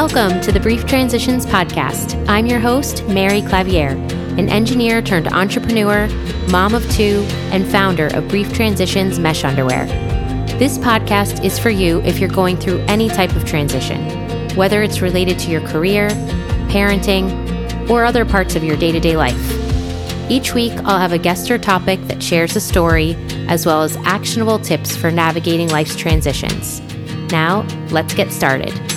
Welcome to the Brief Transitions Podcast. I'm your host, Mary Clavieres, an engineer turned entrepreneur, mom of two, and founder of Brief Transitions Mesh Underwear. This podcast is for you if you're going through any type of transition, whether it's related to your career, parenting, or other parts of your day to day life. Each week, I'll have a guest or topic that shares a story, as well as actionable tips for navigating life's transitions. Now, let's get started.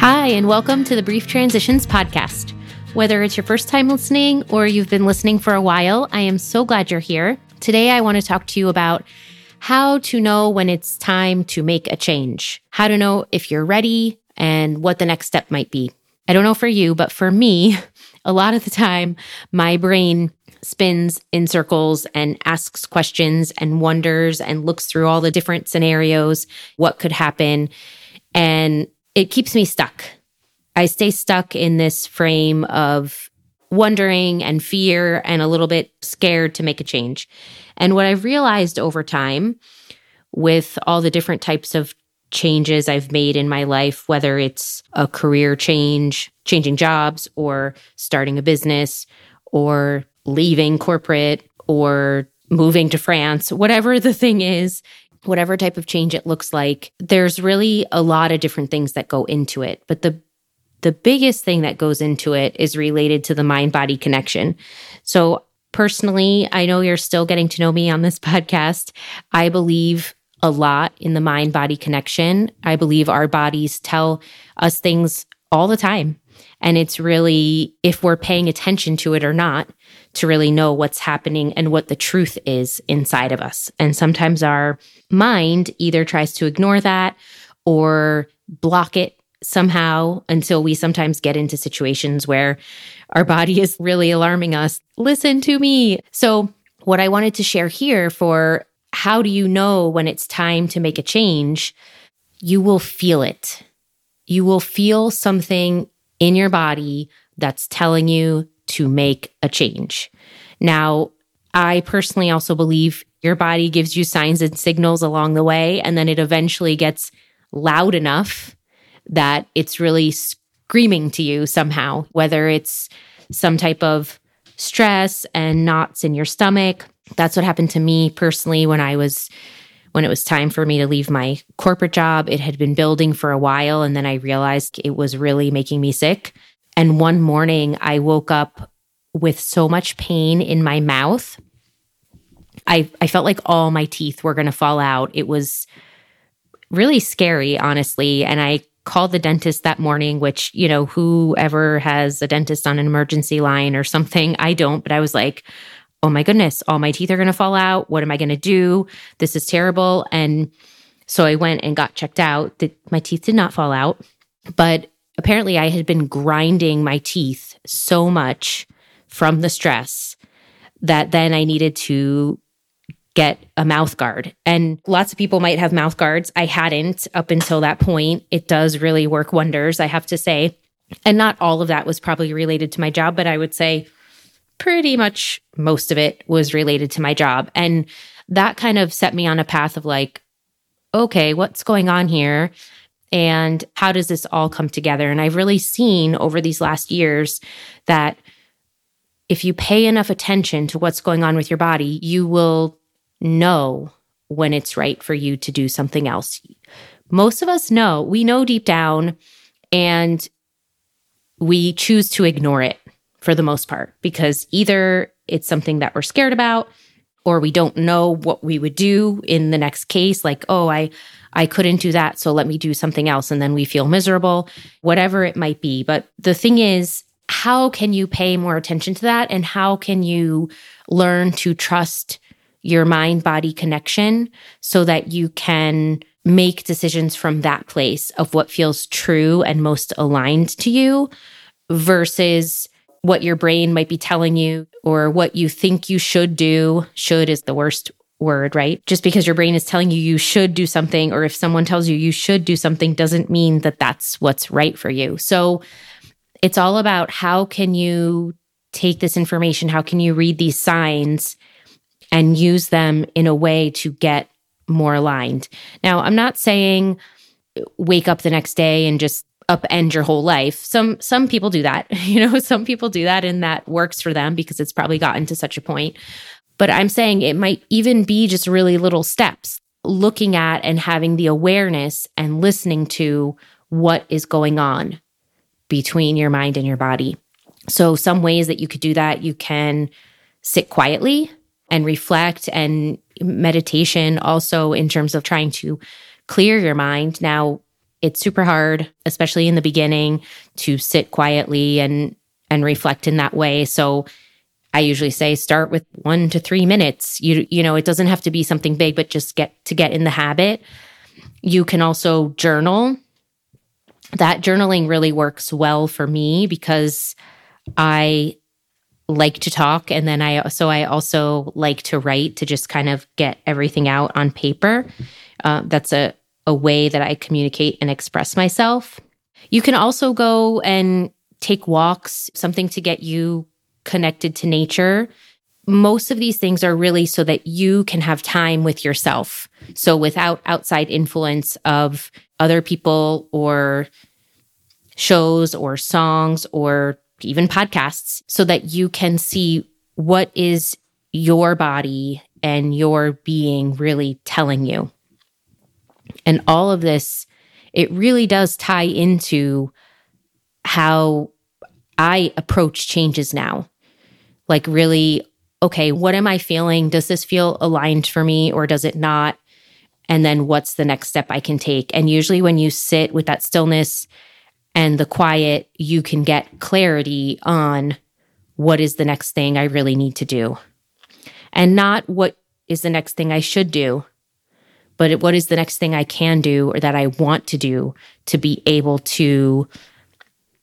Hi, and welcome to the Brief Transitions Podcast. Whether it's your first time listening or you've been listening for a while, I am so glad you're here. Today, I want to talk to you about how to know when it's time to make a change, how to know if you're ready, and what the next step might be. I don't know for you, but for me, a lot of the time, my brain spins in circles and asks questions and wonders and looks through all the different scenarios, what could happen. And it keeps me stuck. I stay stuck in this frame of wondering and fear and a little bit scared to make a change. And what I've realized over time with all the different types of changes I've made in my life, whether it's a career change, changing jobs, or starting a business, or leaving corporate, or moving to France, whatever the thing is, whatever type of change it looks like, there's really a lot of different things that go into it. But the the biggest thing that goes into it is related to the mind body connection. So, personally, I know you're still getting to know me on this podcast. I believe a lot in the mind body connection. I believe our bodies tell us things all the time. And it's really, if we're paying attention to it or not, to really know what's happening and what the truth is inside of us. And sometimes our mind either tries to ignore that or block it somehow until we sometimes get into situations where our body is really alarming us. Listen to me. So, what I wanted to share here for how do you know when it's time to make a change? You will feel it. You will feel something in your body that's telling you to make a change. Now, I personally also believe your body gives you signs and signals along the way, and then it eventually gets loud enough that it's really screaming to you somehow, whether it's some type of stress and knots in your stomach. That's what happened to me personally when I was when it was time for me to leave my corporate job. It had been building for a while and then I realized it was really making me sick. And one morning I woke up with so much pain in my mouth. I, I felt like all my teeth were going to fall out. It was really scary, honestly. And I called the dentist that morning, which, you know, whoever has a dentist on an emergency line or something, I don't, but I was like, oh my goodness, all my teeth are going to fall out. What am I going to do? This is terrible. And so I went and got checked out. My teeth did not fall out, but apparently I had been grinding my teeth so much from the stress that then I needed to get a mouth guard. And lots of people might have mouth guards. I hadn't up until that point. It does really work wonders, I have to say. And not all of that was probably related to my job, but I would say pretty much most of it was related to my job. And that kind of set me on a path of like, okay, what's going on here? And how does this all come together? And I've really seen over these last years that if you pay enough attention to what's going on with your body, you will know when it's right for you to do something else. Most of us know, we know deep down, and we choose to ignore it for the most part because either it's something that we're scared about or we don't know what we would do in the next case like oh i i couldn't do that so let me do something else and then we feel miserable whatever it might be. But the thing is how can you pay more attention to that and how can you learn to trust your mind body connection so that you can make decisions from that place of what feels true and most aligned to you versus what your brain might be telling you or what you think you should do. Should is the worst word, right? Just because your brain is telling you you should do something, or if someone tells you you should do something, doesn't mean that that's what's right for you. So it's all about how can you take this information? How can you read these signs and use them in a way to get more aligned. Now, I'm not saying wake up the next day and just upend your whole life. Some some people do that. You know, some people do that and that works for them because it's probably gotten to such a point. But I'm saying it might even be just really little steps, looking at and having the awareness and listening to what is going on between your mind and your body. So some ways that you could do that, you can sit quietly and reflect and meditation also in terms of trying to clear your mind. Now, it's super hard, especially in the beginning, to sit quietly and and reflect in that way. So I usually say start with 1 to 3 minutes. You you know, it doesn't have to be something big, but just get to get in the habit. You can also journal. That journaling really works well for me because I like to talk and then I so I also like to write to just kind of get everything out on paper. Uh, that's a a way that I communicate and express myself. You can also go and take walks, something to get you connected to nature. Most of these things are really so that you can have time with yourself. So without outside influence of other people or shows or songs or even podcasts, so that you can see what is your body and your being really telling you. And all of this, it really does tie into how I approach changes now. Like, really, okay, what am I feeling? Does this feel aligned for me or does it not? And then what's the next step I can take? And usually, when you sit with that stillness and the quiet, you can get clarity on what is the next thing I really need to do and not what is the next thing I should do, but what is the next thing I can do or that I want to do to be able to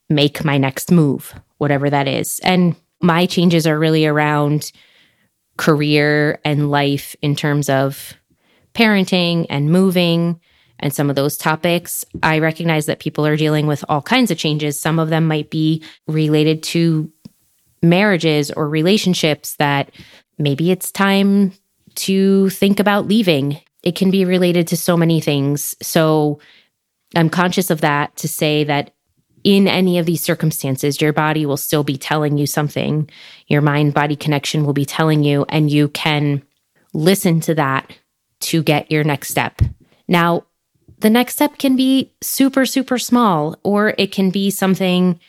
make my next move, whatever that is. And my changes are really around career and life in terms of parenting and moving and some of those topics. I recognize that people are dealing with all kinds of changes. Some of them might be related to marriages or relationships that maybe it's time to think about leaving it can be related to so many things. So I'm conscious of that to say that in any of these circumstances, your body will still be telling you something. Your mind body connection will be telling you, and you can listen to that to get your next step. Now, the next step can be super, super small, or it can be something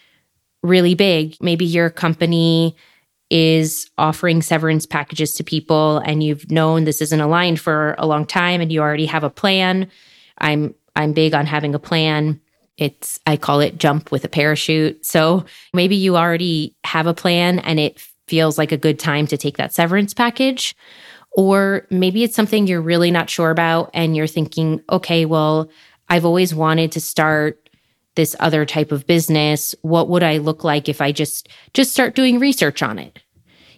really big. Maybe your company is offering severance packages to people and you've known this isn't aligned for a long time and you already have a plan. I'm I'm big on having a plan. It's I call it jump with a parachute. So maybe you already have a plan and it feels like a good time to take that severance package. Or maybe it's something you're really not sure about and you're thinking, okay, well, I've always wanted to start this other type of business what would i look like if i just just start doing research on it?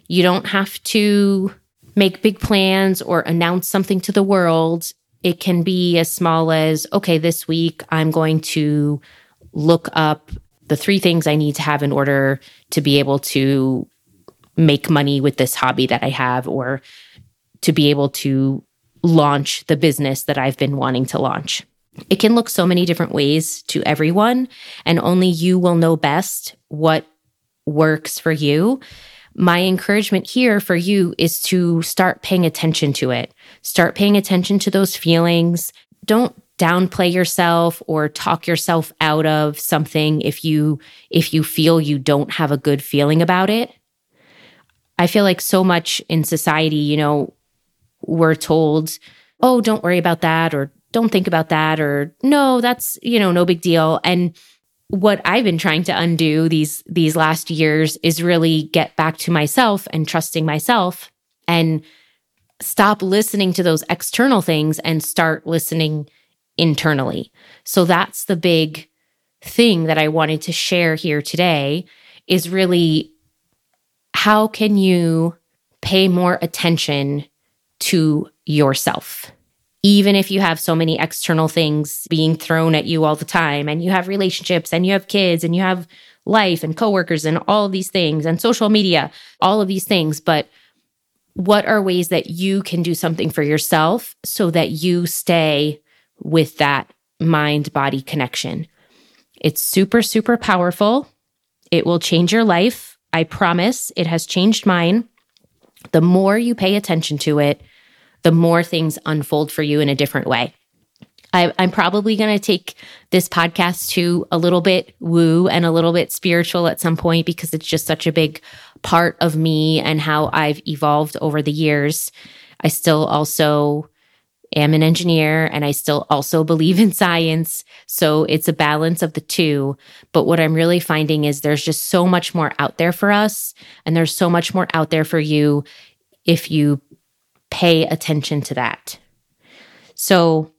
You don't have to make big plans or announce something to the world. It can be as small as okay this week i'm going to look up the three things i need to have in order to be able to make money with this hobby that i have or to be able to launch the business that i've been wanting to launch it can look so many different ways to everyone, and only you will know best what works for you. My encouragement here for you is to start paying attention to it. Start paying attention to those feelings. Don't downplay yourself or talk yourself out of something if you if you feel you don't have a good feeling about it. I feel like so much in society, you know, we're told, "Oh, don't worry about that," or don't think about that or no that's you know no big deal. And what i've been trying to undo these these last years is really get back to myself and trusting myself and stop listening to those external things and start listening internally. So that's the big thing that i wanted to share here today is really how can you pay more attention to yourself even if you have so many external things being thrown at you all the time and you have relationships and you have kids and you have life and coworkers and all of these things and social media, all of these things. But what are ways that you can do something for yourself so that you stay with that mind body connection. It's super, super powerful. It will change your life. I promise it has changed mine. The more you pay attention to it, the more things unfold for you in a different way. I, am probably going to take this podcast to a little bit woo and a little bit spiritual at some point because it's just such a big part of me and how I've evolved over the years. I still also am an engineer and I still also believe in science. So it's a balance of the two. But what I'm really finding is there's just so much more out there for us. And there's so much more out there for you if you pay attention to that. So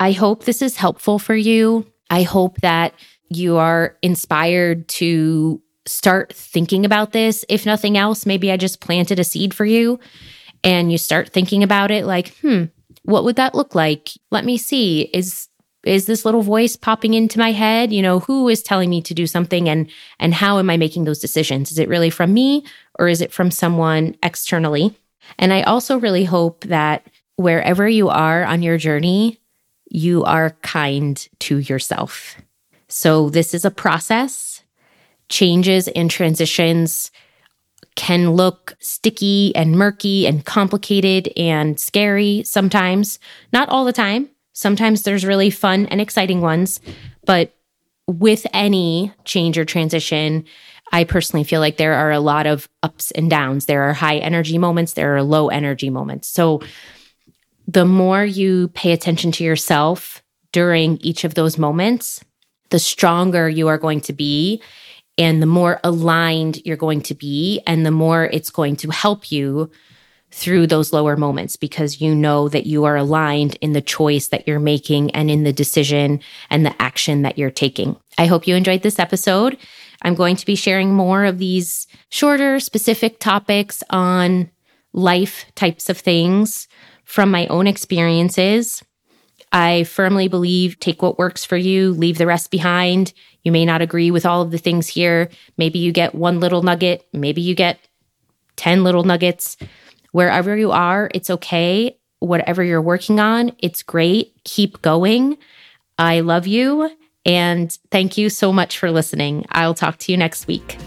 I hope this is helpful for you. I hope that you are inspired to start thinking about this. If nothing else, maybe I just planted a seed for you and you start thinking about it like, hmm, what would that look like? Let me see. Is is this little voice popping into my head? You know, who is telling me to do something and and how am I making those decisions? Is it really from me or is it from someone externally? And I also really hope that wherever you are on your journey, you are kind to yourself. So this is a process. Changes and transitions can look sticky and murky and complicated and scary sometimes. Not all the time. Sometimes there's really fun and exciting ones. But with any change or transition, I personally feel like there are a lot of ups and downs. There are high energy moments, there are low energy moments. So the more you pay attention to yourself during each of those moments, the stronger you are going to be and the more aligned you're going to be, and the more it's going to help you through those lower moments because you know that you are aligned in the choice that you're making and in the decision and the action that you're taking. I hope you enjoyed this episode. I'm going to be sharing more of these shorter, specific topics on life types of things from my own experiences. I firmly believe take what works for you, leave the rest behind. You may not agree with all of the things here. Maybe you get one little nugget, maybe you get 10 little nuggets. Wherever you are, it's okay. Whatever you're working on, it's great. Keep going. I love you. And thank you so much for listening. I'll talk to you next week.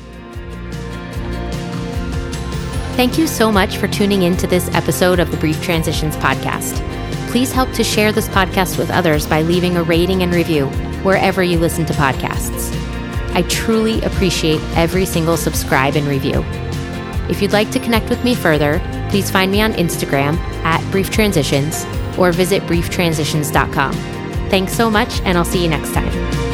Thank you so much for tuning in to this episode of the Brief Transitions Podcast. Please help to share this podcast with others by leaving a rating and review wherever you listen to podcasts. I truly appreciate every single subscribe and review. If you'd like to connect with me further, please find me on Instagram at Brief Transitions or visit brieftransitions.com. Thanks so much, and I'll see you next time.